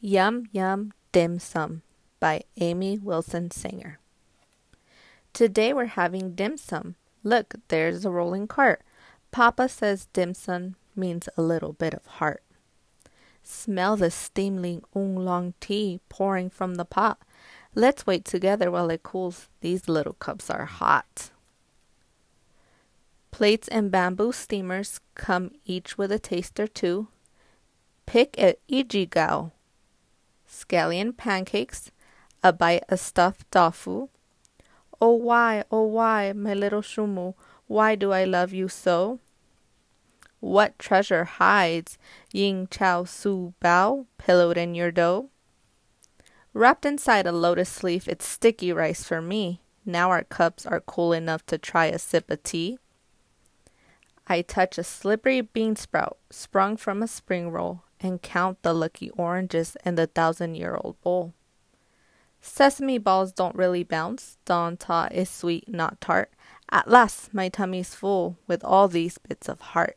Yum Yum Dim Sum by Amy Wilson Sanger. Today we're having dim sum. Look, there's a rolling cart. Papa says dim sum means a little bit of heart. Smell the steaming oolong tea pouring from the pot. Let's wait together while it cools. These little cups are hot. Plates and bamboo steamers come each with a taster too. Pick a ijigao scallion pancakes, a bite of stuffed tofu. Oh why, oh why, my little shumai, why do I love you so? What treasure hides Ying Chow Su Bao pillowed in your dough? Wrapped inside a lotus leaf, it's sticky rice for me. Now our cups are cool enough to try a sip of tea. I touch a slippery bean sprout sprung from a spring roll and count the lucky oranges in the thousand year old bowl. Sesame balls don't really bounce. Dawn ta is sweet, not tart. At last, my tummy's full with all these bits of heart.